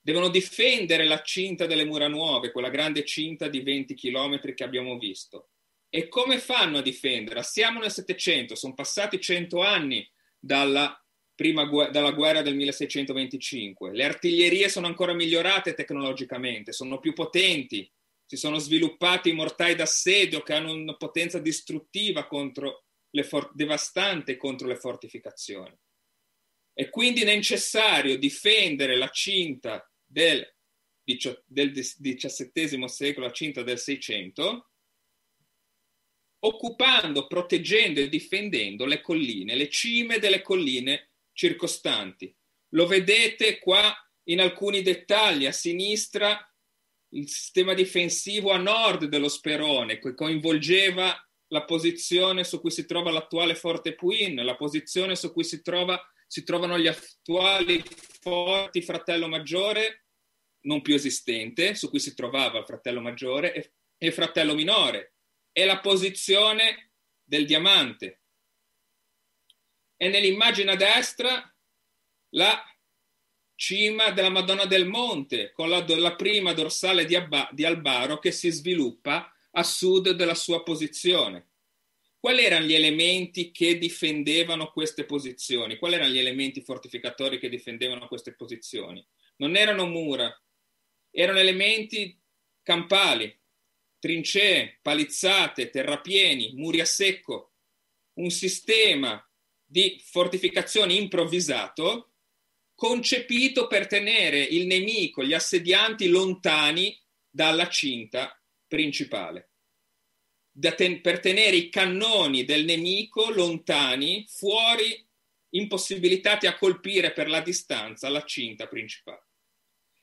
Devono difendere la cinta delle mura nuove, quella grande cinta di 20 chilometri che abbiamo visto. E come fanno a difenderla? Siamo nel Settecento, sono passati cento anni dalla, prima, dalla guerra del 1625. Le artiglierie sono ancora migliorate tecnologicamente, sono più potenti, si sono sviluppati i mortai d'assedio che hanno una potenza distruttiva contro for- devastante contro le fortificazioni. È quindi necessario difendere la cinta del, del XVII secolo, la cinta del Seicento, occupando, proteggendo e difendendo le colline, le cime delle colline circostanti. Lo vedete qua in alcuni dettagli, a sinistra il sistema difensivo a nord dello Sperone, che coinvolgeva la posizione su cui si trova l'attuale Forte Puin, la posizione su cui si, trova, si trovano gli attuali forti fratello maggiore, non più esistente, su cui si trovava il fratello maggiore e, e fratello minore, e la posizione del diamante. E nell'immagine a destra la cima della Madonna del Monte, con la, la prima dorsale di, Abba, di Albaro che si sviluppa a sud della sua posizione. Quali erano gli elementi che difendevano queste posizioni? Quali erano gli elementi fortificatori che difendevano queste posizioni? Non erano mura, erano elementi campali, trincee, palizzate, terrapieni, muri a secco, un sistema di fortificazioni improvvisato concepito per tenere il nemico, gli assedianti lontani dalla cinta principale, ten- per tenere i cannoni del nemico lontani, fuori, impossibilitati a colpire per la distanza la cinta principale.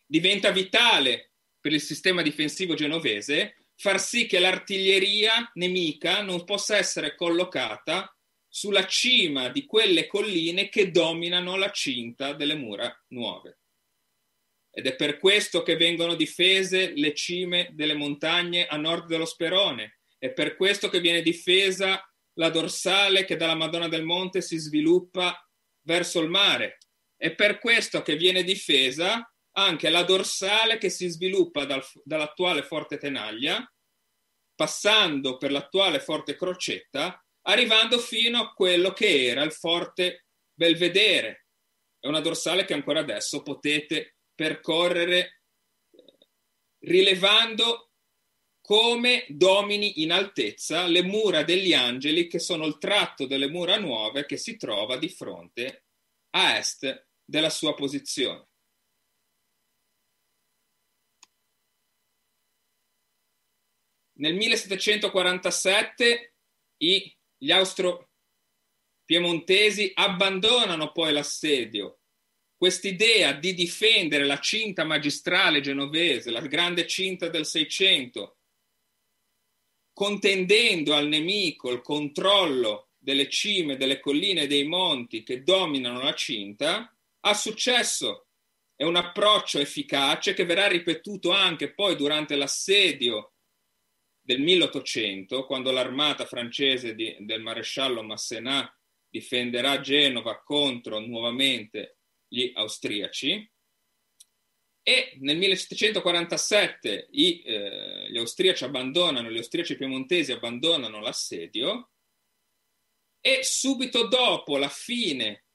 Diventa vitale per il sistema difensivo genovese far sì che l'artiglieria nemica non possa essere collocata sulla cima di quelle colline che dominano la cinta delle mura nuove. Ed è per questo che vengono difese le cime delle montagne a nord dello Sperone, è per questo che viene difesa la dorsale che dalla Madonna del Monte si sviluppa verso il mare, è per questo che viene difesa anche la dorsale che si sviluppa dal, dall'attuale Forte Tenaglia, passando per l'attuale Forte Crocetta, arrivando fino a quello che era il Forte Belvedere. È una dorsale che ancora adesso potete percorrere rilevando come domini in altezza le mura degli angeli che sono il tratto delle mura nuove che si trova di fronte a est della sua posizione. Nel 1747 i, gli austro-piemontesi abbandonano poi l'assedio quest'idea di difendere la cinta magistrale genovese, la grande cinta del Seicento, contendendo al nemico il controllo delle cime, delle colline e dei monti che dominano la cinta, ha successo. È un approccio efficace che verrà ripetuto anche poi durante l'assedio del 1800, quando l'armata francese di, del maresciallo Massenat difenderà Genova contro nuovamente gli austriaci. E nel 1747 i, eh, gli austriaci abbandonano, gli austriaci piemontesi abbandonano l'assedio e subito dopo la fine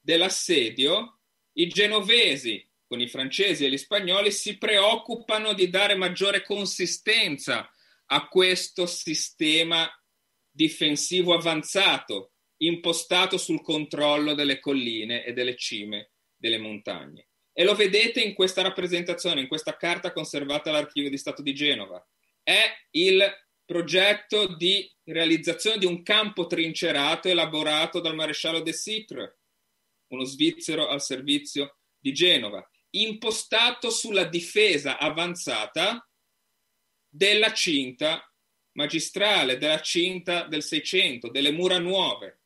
dell'assedio i genovesi con i francesi e gli spagnoli si preoccupano di dare maggiore consistenza a questo sistema difensivo avanzato impostato sul controllo delle colline e delle cime delle montagne. E lo vedete in questa rappresentazione, in questa carta conservata all'Archivio di Stato di Genova. È il progetto di realizzazione di un campo trincerato elaborato dal maresciallo de Sicre, uno svizzero al servizio di Genova, impostato sulla difesa avanzata della cinta magistrale, della cinta del Seicento, delle mura nuove.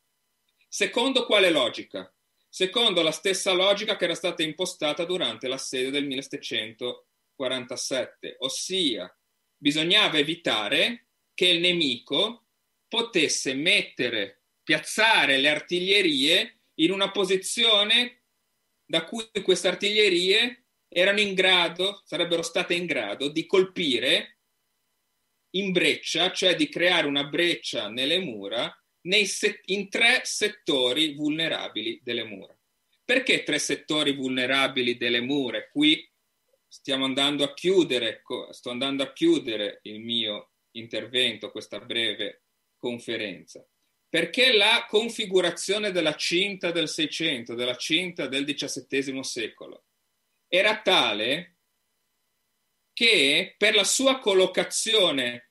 Secondo quale logica? Secondo la stessa logica che era stata impostata durante l'assedio del 1747, ossia bisognava evitare che il nemico potesse mettere, piazzare le artiglierie in una posizione da cui queste artiglierie erano in grado, sarebbero state in grado di colpire in breccia, cioè di creare una breccia nelle mura set- in tre settori vulnerabili delle mura. Perché tre settori vulnerabili delle mura? Qui stiamo andando a chiudere, sto andando a chiudere il mio intervento, questa breve conferenza perché la configurazione della cinta del Seicento, della cinta del XVII secolo, era tale che per la sua collocazione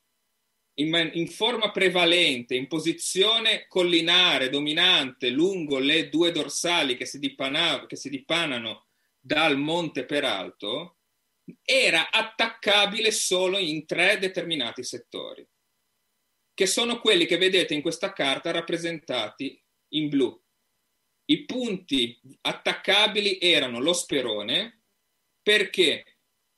in, in, forma prevalente, in posizione collinare, dominante, lungo le due dorsali che si, dipana, che si dipanano dal monte Peralto, era attaccabile solo in tre determinati settori che sono quelli che vedete in questa carta rappresentati in blu. I punti attaccabili erano lo sperone, perché?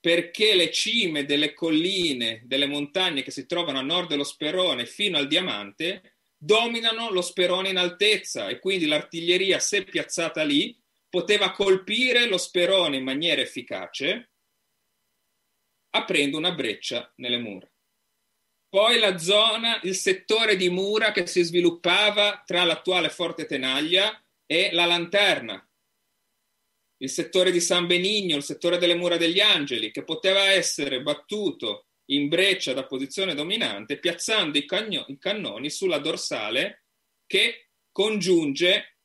Perché le cime delle colline, delle montagne che si trovano a nord dello sperone fino al diamante dominano lo sperone in altezza e quindi l'artiglieria, se piazzata lì, poteva colpire lo sperone in maniera efficace aprendo una breccia nelle mura. Poi la zona, il settore di mura che si sviluppava tra l'attuale Forte Tenaglia e la Lanterna. Il settore di San Benigno, il settore delle mura degli Angeli, che poteva essere battuto in breccia da posizione dominante, piazzando i, cagno- i cannoni sulla dorsale che congiunge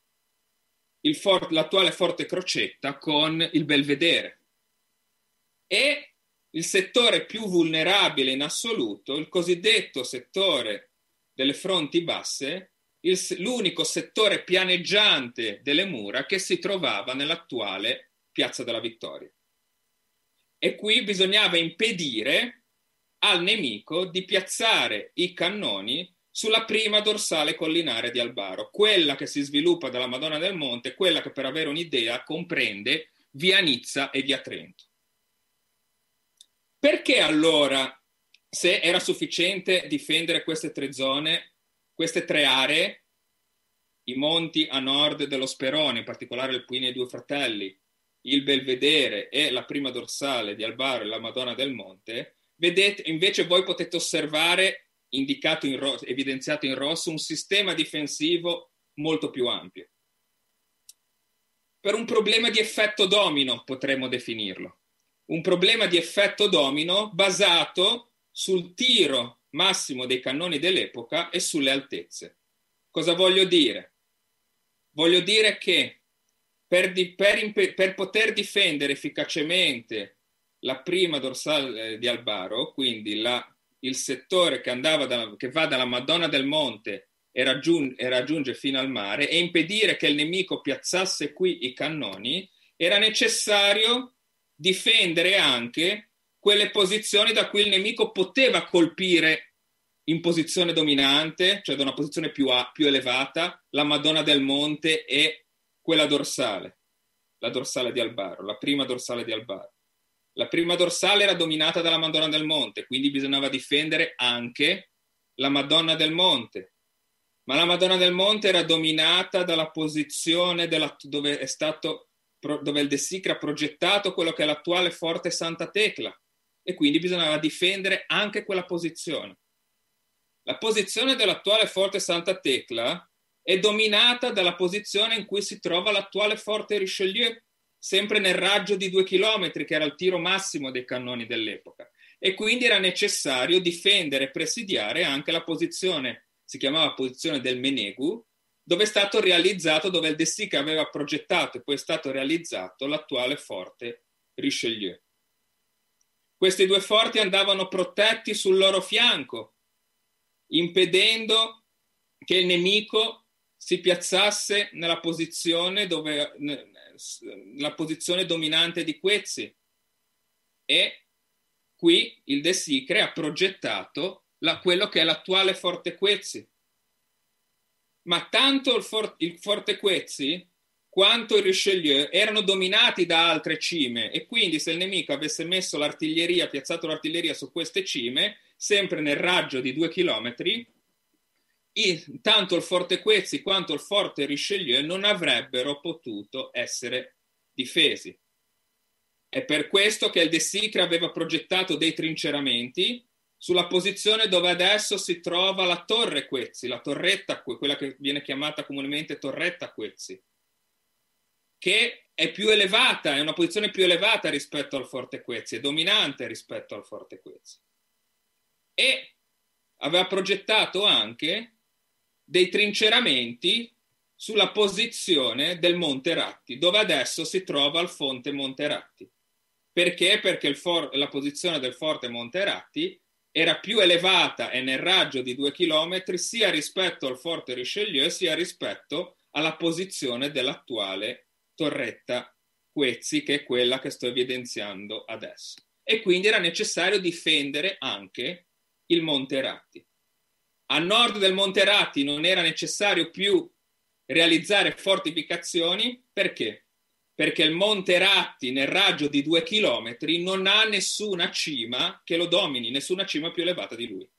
for- l'attuale Forte Crocetta con il Belvedere. E il settore più vulnerabile in assoluto, il cosiddetto settore delle fronti basse, il, l'unico settore pianeggiante delle mura che si trovava nell'attuale Piazza della Vittoria. E qui bisognava impedire al nemico di piazzare i cannoni sulla prima dorsale collinare di Albaro, quella che si sviluppa dalla Madonna del Monte, quella che per avere un'idea comprende via Nizza e via Trento. Perché allora, se era sufficiente difendere queste tre zone, queste tre aree, i monti a nord dello Sperone, in particolare il Puini e i due fratelli, il Belvedere e la prima dorsale di Albaro e la Madonna del Monte, vedete, invece voi potete osservare, indicato in rosso, evidenziato in rosso, un sistema difensivo molto più ampio. Per un problema di effetto domino potremmo definirlo un problema di effetto domino basato sul tiro massimo dei cannoni dell'epoca e sulle altezze. Cosa voglio dire? Voglio dire che per, di, per, per poter difendere efficacemente la prima dorsale di Albaro, quindi la, il settore che, da, che, va dalla Madonna del Monte e, raggiung, e raggiunge fino al mare, e impedire che il nemico piazzasse qui i cannoni, era necessario difendere anche quelle posizioni da cui il nemico poteva colpire in posizione dominante, cioè da una posizione più, a, più elevata, la Madonna del Monte e quella dorsale, la dorsale di Albaro, la prima dorsale di Albaro. La prima dorsale era dominata dalla Madonna del Monte, quindi bisognava difendere anche la Madonna del Monte. Ma la Madonna del Monte era dominata dalla posizione della, dove è stato dove il De Sicra ha progettato quello che è l'attuale Forte Santa Tecla e quindi bisognava difendere anche quella posizione. La posizione dell'attuale Forte Santa Tecla è dominata dalla posizione in cui si trova l'attuale Forte Richelieu sempre nel raggio di due chilometri, che era il tiro massimo dei cannoni dell'epoca. E quindi era necessario difendere e presidiare anche la posizione, si chiamava posizione del Menegu, dove è stato realizzato, dove il De Sica aveva progettato e poi è stato realizzato l'attuale forte Richelieu. Questi due forti andavano protetti sul loro fianco, impedendo che il nemico si piazzasse nella posizione, dove, nella posizione dominante di Quezzi. E qui il De Sicre ha progettato la, quello che è l'attuale Forte Quezzi. Ma tanto il, for, il Forte Quezzi quanto il Richelieu erano dominati da altre cime e quindi se il nemico avesse messo l'artiglieria, piazzato l'artiglieria su queste cime, sempre nel raggio di due chilometri, tanto il Forte Quezzi quanto il Forte Richelieu non avrebbero potuto essere difesi. È per questo che il De Sicre aveva progettato dei trinceramenti sulla posizione dove adesso si trova la Torre Quezzi, la torretta, quella che viene chiamata comunemente Torretta Quezzi che è più elevata, è una posizione più elevata rispetto al Forte Quezzi, è dominante rispetto al Forte Quezzi. E aveva progettato anche dei trinceramenti sulla posizione del Monte Ratti, dove adesso si trova il Fonte Monte Ratti. Perché? Perché for- la posizione del Forte Monte Ratti era più elevata e nel raggio di due chilometri sia rispetto al Forte Richelieu sia rispetto alla posizione dell'attuale torretta Quezzi, che è quella che sto evidenziando adesso. E quindi era necessario difendere anche il Monte Ratti. A nord del Monte Ratti non era necessario più realizzare fortificazioni perché? Perché il Monte Ratti nel raggio di due chilometri non ha nessuna cima che lo domini, nessuna cima più elevata di lui.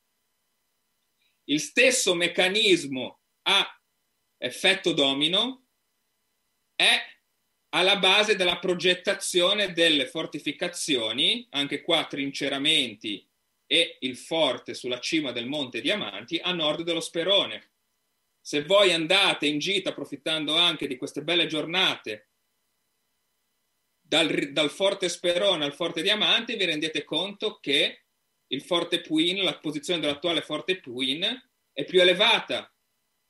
Il stesso meccanismo a effetto domino è alla base della progettazione delle fortificazioni, anche qua trinceramenti e il forte sulla cima del Monte Diamanti a nord dello Sperone. Se voi andate in gita approfittando anche di queste belle giornate dal, dal Forte Sperone al Forte Diamanti, vi rendete conto che il Forte Puin, la posizione dell'attuale Forte Puin, è più elevata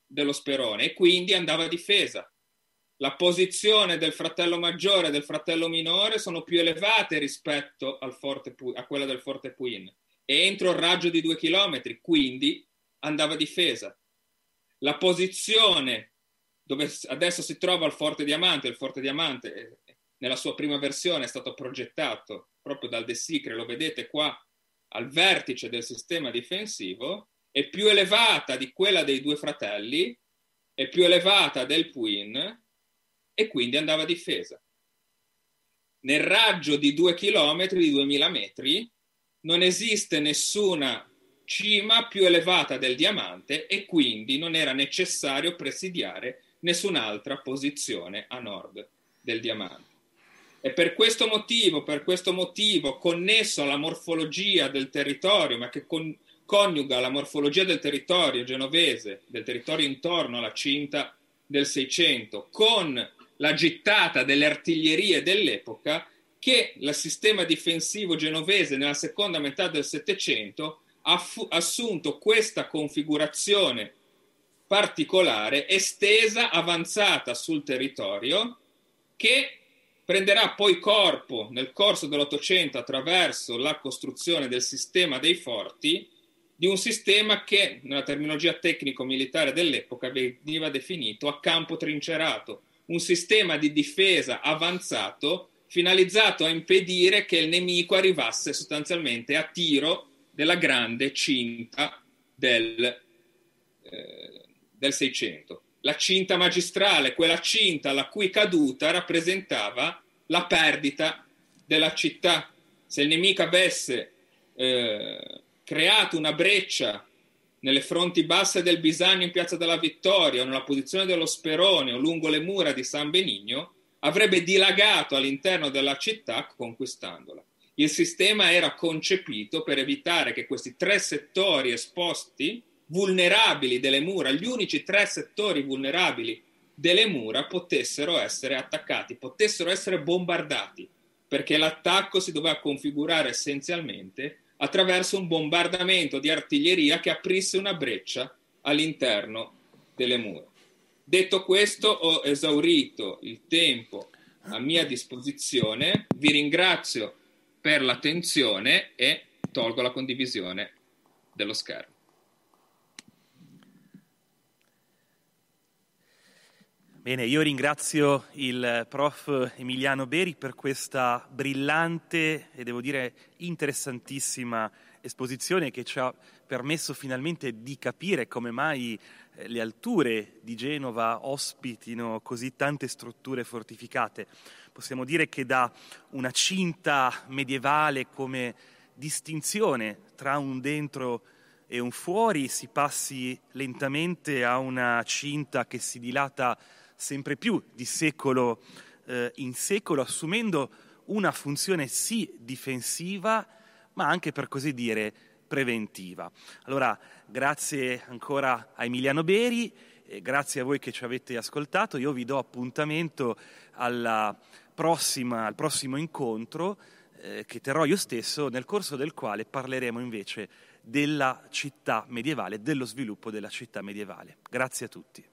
dello Sperone e quindi andava difesa la posizione del fratello maggiore e del fratello minore sono più elevate rispetto forte, a quella del Forte Puin e entro il raggio di due chilometri, quindi andava difesa. La posizione dove adesso si trova il Forte Diamante, il Forte Diamante eh, nella sua prima versione è stato progettato proprio dal De Sicre, lo vedete qua al vertice del sistema difensivo, è più elevata di quella dei due fratelli, è più elevata del Puin e quindi andava difesa. Nel raggio di due chilometri, di 2000 metri, non esiste nessuna cima più elevata del diamante e quindi non era necessario presidiare nessun'altra posizione a nord del diamante. E per questo motivo, per questo motivo, connesso alla morfologia del territorio, ma che con, coniuga la morfologia del territorio genovese, del territorio intorno alla cinta del 600, con la gittata delle artiglierie dell'epoca che il sistema difensivo genovese nella seconda metà del Settecento ha fu- assunto questa configurazione particolare, estesa, avanzata sul territorio, che prenderà poi corpo nel corso dell'Ottocento attraverso la costruzione del sistema dei forti, di un sistema che nella terminologia tecnico-militare dell'epoca veniva definito a campo trincerato, un sistema di difesa avanzato finalizzato a impedire che il nemico arrivasse sostanzialmente a tiro della grande cinta del, eh, del 600. La cinta magistrale, quella cinta la cui caduta rappresentava la perdita della città. Se il nemico avesse eh, creato una breccia nelle fronti basse del Bisagno in Piazza della Vittoria o nella posizione dello Sperone o lungo le mura di San Benigno, avrebbe dilagato all'interno della città conquistandola. Il sistema era concepito per evitare che questi tre settori esposti, vulnerabili delle mura, gli unici tre settori vulnerabili delle mura potessero essere attaccati, potessero essere bombardati, perché l'attacco si doveva configurare essenzialmente attraverso un bombardamento di artiglieria che aprisse una breccia all'interno delle mura. Detto questo, ho esaurito il tempo a mia disposizione, vi ringrazio per l'attenzione e tolgo la condivisione dello schermo. Bene, io ringrazio il prof Emiliano Beri per questa brillante e devo dire interessantissima esposizione che ci ha permesso finalmente di capire come mai eh, le alture di Genova ospitino così tante strutture fortificate. Possiamo dire che da una cinta medievale come distinzione tra un dentro e un fuori si passi lentamente a una cinta che si dilata sempre più di secolo eh, in secolo, assumendo una funzione sì difensiva, ma anche per così dire preventiva. Allora, grazie ancora a Emiliano Beri, grazie a voi che ci avete ascoltato, io vi do appuntamento prossima, al prossimo incontro eh, che terrò io stesso, nel corso del quale parleremo invece della città medievale, dello sviluppo della città medievale. Grazie a tutti.